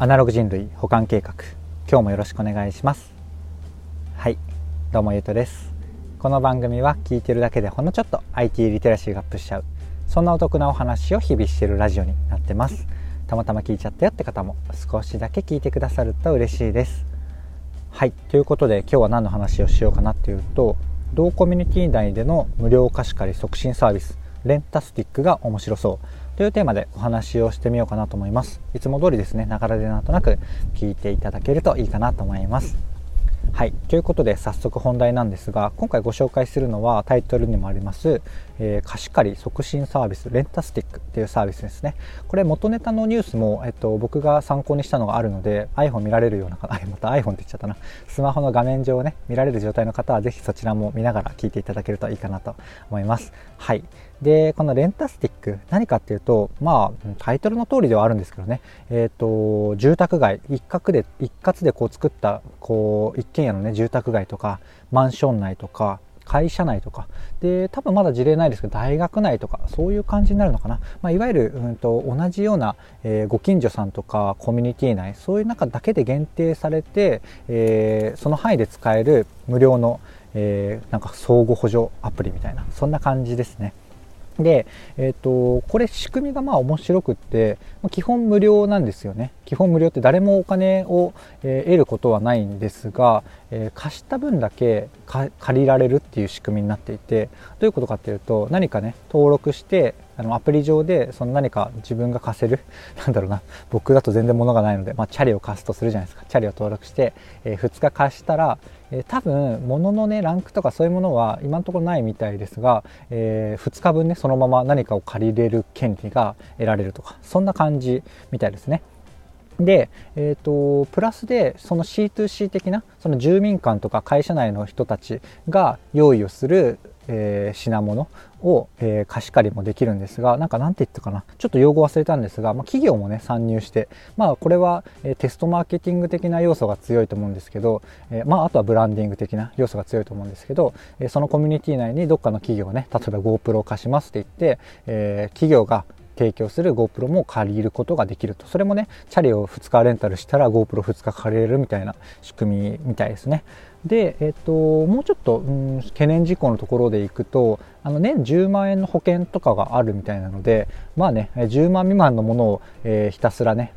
アナログ人類保管計画。今日もよろしくお願いします。はい。どうもゆうとです。この番組は聞いてるだけでほんのちょっと IT リテラシーがアップしちゃう。そんなお得なお話を日々してるラジオになってます。たまたま聞いちゃったよって方も少しだけ聞いてくださると嬉しいです。はい。ということで今日は何の話をしようかなっていうと同コミュニティ内での無料貸し借り促進サービスレンタスティックが面白そう。というテーマでお話をしてみようかなと思います。いつも通りですね、ながらでなんとなく聞いていただけるといいかなと思います。はい。ということで早速本題なんですが、今回ご紹介するのはタイトルにもあります、えー、貸し借り促進サービス、レンタスティックっていうサービスですね。これ元ネタのニュースも、えっと、僕が参考にしたのがあるので、iPhone 見られるような、あ、また iPhone って言っちゃったな。スマホの画面上をね、見られる状態の方はぜひそちらも見ながら聞いていただけるといいかなと思います。はい。で、このレンタスティック、何かっていうと、まあ、タイトルの通りではあるんですけどね、えっ、ー、と、住宅街、一角で、一括でこう作った、こう、一軒家のね、住宅街とか、マンション内とか、会社内とか、で、多分まだ事例ないですけど、大学内とか、そういう感じになるのかな。まあ、いわゆる、うんと、同じような、えー、ご近所さんとか、コミュニティ内、そういう中だけで限定されて、えー、その範囲で使える無料の、えー、なんか相互補助アプリみたいな、そんな感じですね。で、えっ、ー、と、これ仕組みがまあ面白くって、基本無料なんですよね。基本無料って誰もお金を、えー、得ることはないんですが、えー、貸した分だけ借りられるっていう仕組みになっていて、どういうことかっていうと、何かね、登録して、あのアプリ上でその何か自分が貸せる、なんだろうな、僕だと全然物がないので、まあ、チャリを貸すとするじゃないですか。チャリを登録して、えー、2日貸したら、えー、多分物のねランクとかそういうものは今のところないみたいですが、えー、2日分ねそのまま何かを借りれる権利が得られるとかそんな感じみたいですね。で、えーと、プラスでその C2C 的なその住民間とか会社内の人たちが用意をする、えー、品物を、えー、貸し借りもできるんですがなんかなんて言ったかな。ちょっと用語忘れたんですが、まあ、企業もね参入してまあこれは、えー、テストマーケティング的な要素が強いと思うんですけど、えまああとはブランディング的な要素が強いと思うんですけど、えそのコミュニティ内にどっかの企業ね例えば GoPro を貸しますって言って、え企業が提供する GoPro も借りることができると。それもね、チャリを2日レンタルしたら GoPro2 日借りれるみたいな仕組みみたいですね。で、えっ、と、もうちょっと、うん、懸念事項のところでいくと、あの年10万円の保険とかがあるみたいなので、まあね、10万未満のものを、えー、ひたすらね、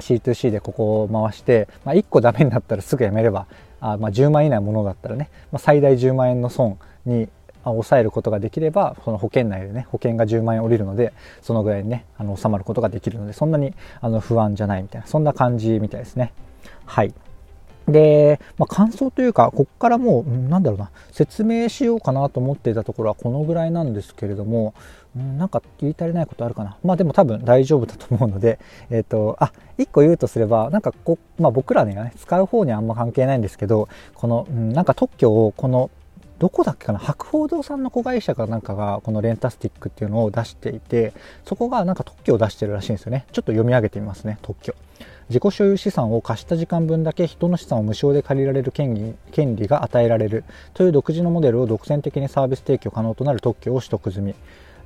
C2C でここを回して、まあ、1個ダメになったらすぐやめれば、あまあ、10万以内のものだったらね、まあ、最大10万円の損に抑えることができれば、その保険内でね、保険が10万円降りるので、そのぐらいにね、あの、収まることができるので、そんなに、あの、不安じゃないみたいな、そんな感じみたいですね。はい。で、まあ、感想というか、こっからもう、なんだろうな、説明しようかなと思っていたところはこのぐらいなんですけれども、んなんか言い足りないことあるかな。まあでも多分大丈夫だと思うので、えっ、ー、と、あ、一個言うとすれば、なんかこ、まあ僕らね、使う方にはあんま関係ないんですけど、この、んなんか特許をこのどこだっけかな博報堂さんの子会社かなんかがこのレンタスティックっていうのを出していてそこがなんか特許を出してるらしいんですよね。ちょっと読み上げてみますね特許。自己所有資産を貸した時間分だけ人の資産を無償で借りられる権利権利が与えられるという独自のモデルを独占的にサービス提供可能となる特許を取得済み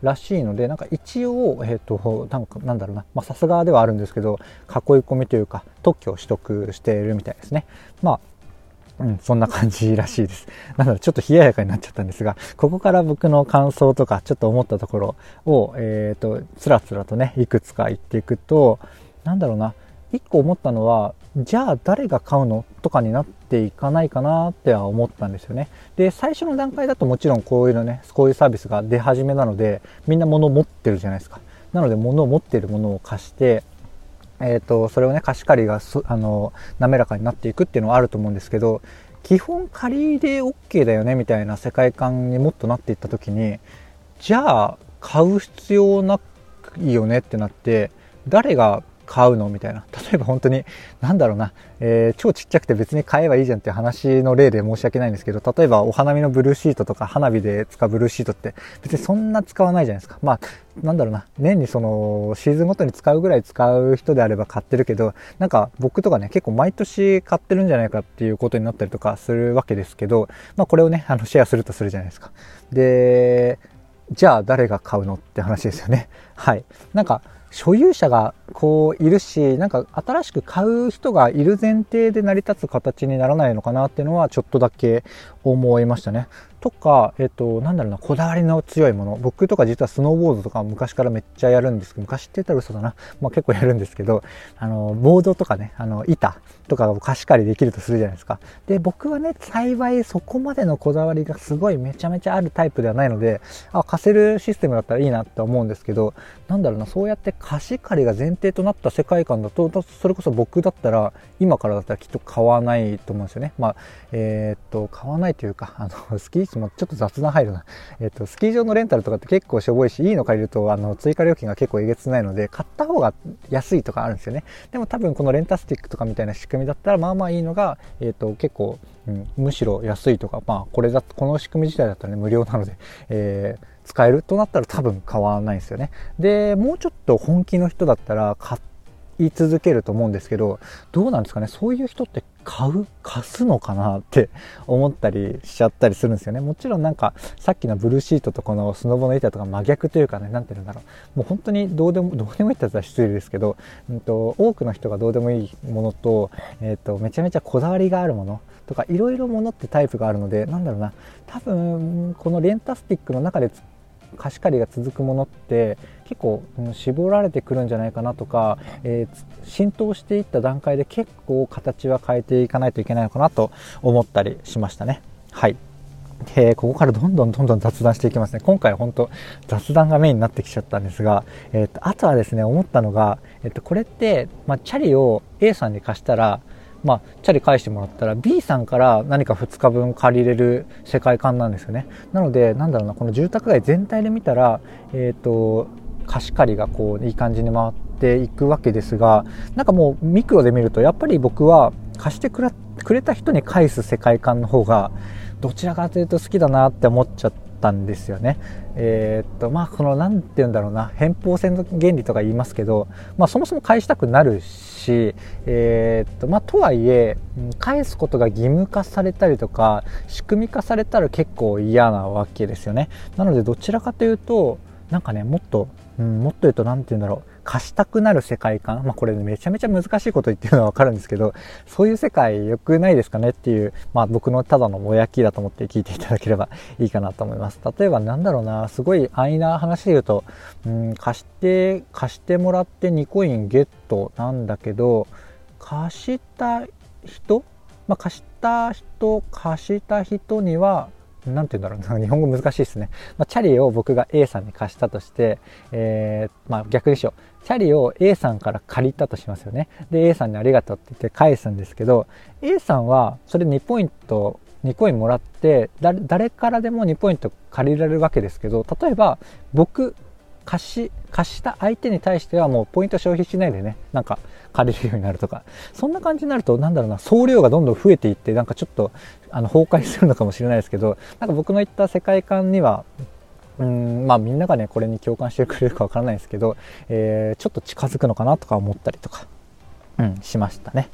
らしいのでなんか一応、えーと、なんかなんだろうな。さすがではあるんですけど囲い込みというか特許を取得しているみたいですね。まあうん、そんな感じらしいです。なのでちょっと冷ややかになっちゃったんですが、ここから僕の感想とかちょっと思ったところを、えっ、ー、と、つらつらとね、いくつか言っていくと、なんだろうな、一個思ったのは、じゃあ誰が買うのとかになっていかないかなっては思ったんですよね。で、最初の段階だともちろんこういうのね、こういうサービスが出始めなので、みんな物を持ってるじゃないですか。なので物を持ってるものを貸して、えーと、それをね貸し借りがあの滑らかになっていくっていうのはあると思うんですけど基本借りで OK だよねみたいな世界観にもっとなっていった時にじゃあ買う必要ないよねってなって誰が買うの？みたいな。例えば本当に、なんだろうな、えー、超ちっちゃくて別に買えばいいじゃんっていう話の例で申し訳ないんですけど、例えばお花見のブルーシートとか花火で使うブルーシートって別にそんな使わないじゃないですか。まあ、なんだろうな、年にそのシーズンごとに使うぐらい使う人であれば買ってるけど、なんか僕とかね、結構毎年買ってるんじゃないかっていうことになったりとかするわけですけど、まあこれをね、あのシェアするとするじゃないですか。で、じゃあ誰が買うのって話ですよね。はい。なんか、所有者がこういるしなんか新しく買う人がいる前提で成り立つ形にならないのかなっていうのはちょっとだけ思いましたね。とか、えっと、なんだろうな、こだわりの強いもの。僕とか実はスノーボードとか昔からめっちゃやるんですけど、昔って言ったら嘘だな。まあ結構やるんですけど、あの、ボードとかね、あの、板とかを貸し借りできるとするじゃないですか。で、僕はね、幸いそこまでのこだわりがすごいめちゃめちゃあるタイプではないので、あ、貸せるシステムだったらいいなって思うんですけど、なんだろうな、そうやって貸し借りが前提となった世界観だと、それこそ僕だったら、今からだったらきっと買わないと思うんですよね。まあ、えー、っと、買わないというか、あの、スキーちょっと雑談入るな。えっと、スキー場のレンタルとかって結構しょぼいし、いいの借りると、あの、追加料金が結構えげつないので、買った方が安いとかあるんですよね。でも多分このレンタスティックとかみたいな仕組みだったら、まあまあいいのが、えっと、結構、うん、むしろ安いとか、まあ、これだこの仕組み自体だったらね、無料なので、えー、使えるとなったら多分買わないんですよね。で、もうちょっと本気の人だったら買言い続けると思うんですけど、どうなんですかね、そういう人って買う貸すのかなって思ったりしちゃったりするんですよね。もちろんなんかさっきのブルーシートとこのスノボの板とか真逆というかね何て言うんだろう。もう本当にどうでもどうでもいいってやつは失礼ですけど、うんと、多くの人がどうでもいいものと,、えーと、めちゃめちゃこだわりがあるものとかいろいろものってタイプがあるのでなんだろうな。多分このレンタスティックの中で貸し借りが続くものって結構、うん、絞られてくるんじゃないかなとか、えー、浸透していった段階で結構形は変えていかないといけないのかなと思ったりしましたね。はい。え、ここからどんどんどんどん雑談していきますね。今回本当雑談がメインになってきちゃったんですが、えーと、あとはですね、思ったのが、えーと、これって、まあ、チャリを A さんに貸したら、まあ、チャリ返してもらったら B さんから何か2日分借りれる世界観なんですよね。なので、なんだろうな、この住宅街全体で見たら、えっ、ー、と、貸し借りがこういい感じに回っていくわけですがなんかもうミクロで見るとやっぱり僕は貸してくれた人に返す世界観の方がどちらかというと好きだなって思っちゃったんですよね。えー、っとまあこの何て言うんだろうな偏方性の原理とか言いますけど、まあ、そもそも返したくなるし、えー、っとまあ、とはいえ返すことが義務化されたりとか仕組み化されたら結構嫌なわけですよね。なのでどちらかというとなんかねもっとうん、もっと言うと何て言うんだろう。貸したくなる世界観。まあこれめちゃめちゃ難しいこと言ってるのはわかるんですけどそういう世界良くないですかねっていうまあ僕のただのぼやきだと思って聞いていただければいいかなと思います。例えばなんだろうなすごい安易な話で言うと、うん、貸して貸してもらって2コインゲットなんだけど貸した人？まあ、貸した人貸した人にはなんて言うんだろうな、日本語難しいですね。まあ、チャリを僕が A さんに貸したとして、えー、まあ逆でしょう。チャリを A さんから借りたとしますよね。で、A さんにありがとうって言って返すんですけど、A さんはそれ2ポイント、2コインもらって、誰からでも2ポイント借りられるわけですけど、例えば僕、貸し、貸した相手に対してはもうポイント消費しないでね、なんか借りるようになるとか、そんな感じになると、なんだろうな、総量がどんどん増えていって、なんかちょっと、あの、崩壊するのかもしれないですけど、なんか僕の言った世界観には、うんまあみんながねこれに共感してくれるかわからないですけど、えー、ちょっと近づくのかなとか思ったりとか、うん、しましたね。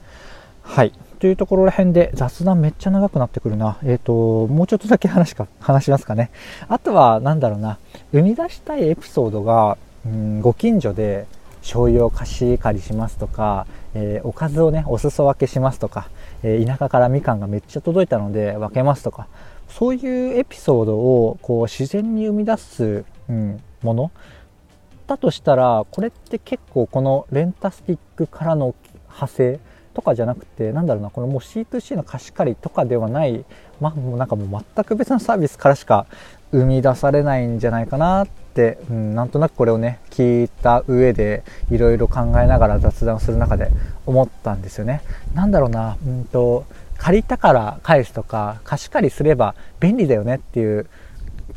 はいというところら辺で雑談めっちゃ長くなってくるな。えっ、ー、と、もうちょっとだけ話か、話しますかね。あとは、なんだろうな、生み出したいエピソードが、うん、ご近所で醤油を貸し借りしますとか、えー、おかずをね、お裾分けしますとか、えー、田舎からみかんがめっちゃ届いたので分けますとか、そういうエピソードをこう自然に生み出す、うん、もの？だとしたら、これって結構このレンタスティックからの派生、とかじゃなくてなんだろうなこのもう C2C の貸し借りとかではない、まあ、もうなんかもう全く別のサービスからしか生み出されないんじゃないかなって、うん、なんとなくこれをね聞いた上でいろいろ考えながら雑談をする中で思ったんですよね。なんだろうな、うんと借りたから返すとか貸し借りすれば便利だよねっていう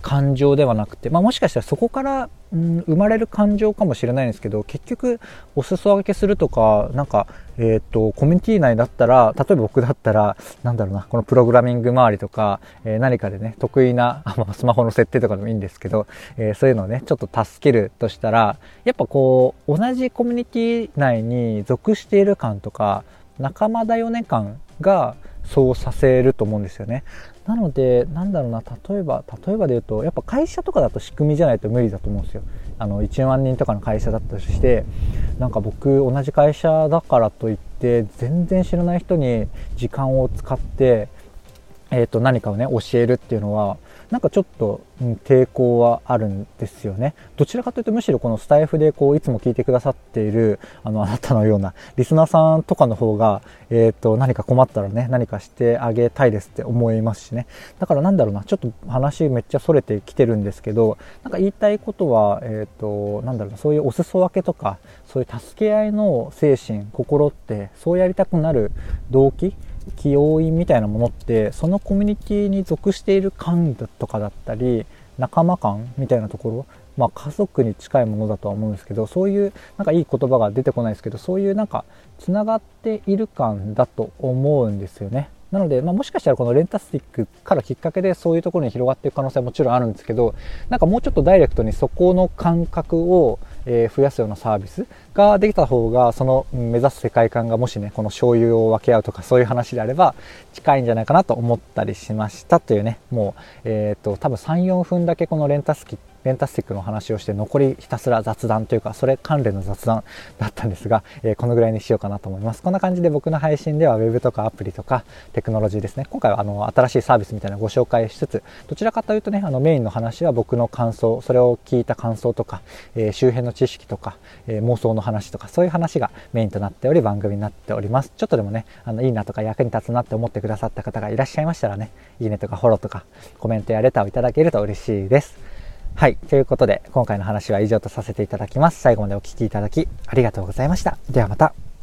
感情ではなくて、まあ、もしかしたらそこから、うん、生まれる感情かもしれないんですけど結局お裾分けするとかなんか、えーと、コミュニティ内だったら例えば僕だったらなんだろうなこのプログラミング周りとか、えー、何かでね得意な、ま、スマホの設定とかでもいいんですけど、えー、そういうのをねちょっと助けるとしたらやっぱこう同じコミュニティ内に属している感とか仲間だよね感がそうさせると思うんですよね。なのでなんだろうな例えば例えばで言うとやっぱ会社とかだと仕組みじゃないと無理だと思うんですよ。あの1万人とかの会社だったとしてなんか僕同じ会社だからといって全然知らない人に時間を使ってえー、と何かをね教えるっていうのはなんかちょっと、抵抗はあるんですよね。どちらかというとむしろこのスタイフでこういつも聞いてくださっているあのあなたのようなリスナーさんとかの方が、えー、と何か困ったらね何かしてあげたいですって思いますしね。だからなんだろうなちょっと話めっちゃそれてきてるんですけどなんか言いたいことは、えー、となんだろうなそういうお裾分けとかそういう助け合いの精神心ってそうやりたくなる動機起用因みたいなものってそのコミュニティに属している感とかだったり仲間感みたいなところまあ、家族に近いものだとは思うんですけどそういうなんかいい言葉が出てこないですけどそういうなんかつながっている感だと思うんですよね。なので、まあ、もしかしたらこのレンタスティックからきっかけでそういうところに広がっていく可能性はもちろんあるんですけどなんかもうちょっとダイレクトにそこの感覚をえ、増やすようなサービスができた方がその目指す世界観がもしねこの醤油を分け合うとかそういう話であれば近いんじゃないかなと思ったりしましたというねもう、えーと、多分34分だけこのレンタスキレンタスティックの話をして残りひたすら雑談というかそれ関連の雑談だったんですが、えー、このぐらいにしようかなと思います。こんな感じで僕の配信では Web とかアプリとかテクノロジーですね。今回はあの新しいサービスみたいなのをご紹介しつつどちらかというとねあのメインの話は僕の感想それを聞いた感想とか、えー、周辺の知識とか、えー、妄想の話とかそういう話がメインとなっており番組になっております。ちょっとでもねあのいいなとか役に立つなって思ってくださった方がいらっしゃいましたらねいいねとかフォローとかコメントやレターをいただけると嬉しいです。はい。ということで、今回の話は以上とさせていただきます。最後までお聴きいただき、ありがとうございました。ではまた。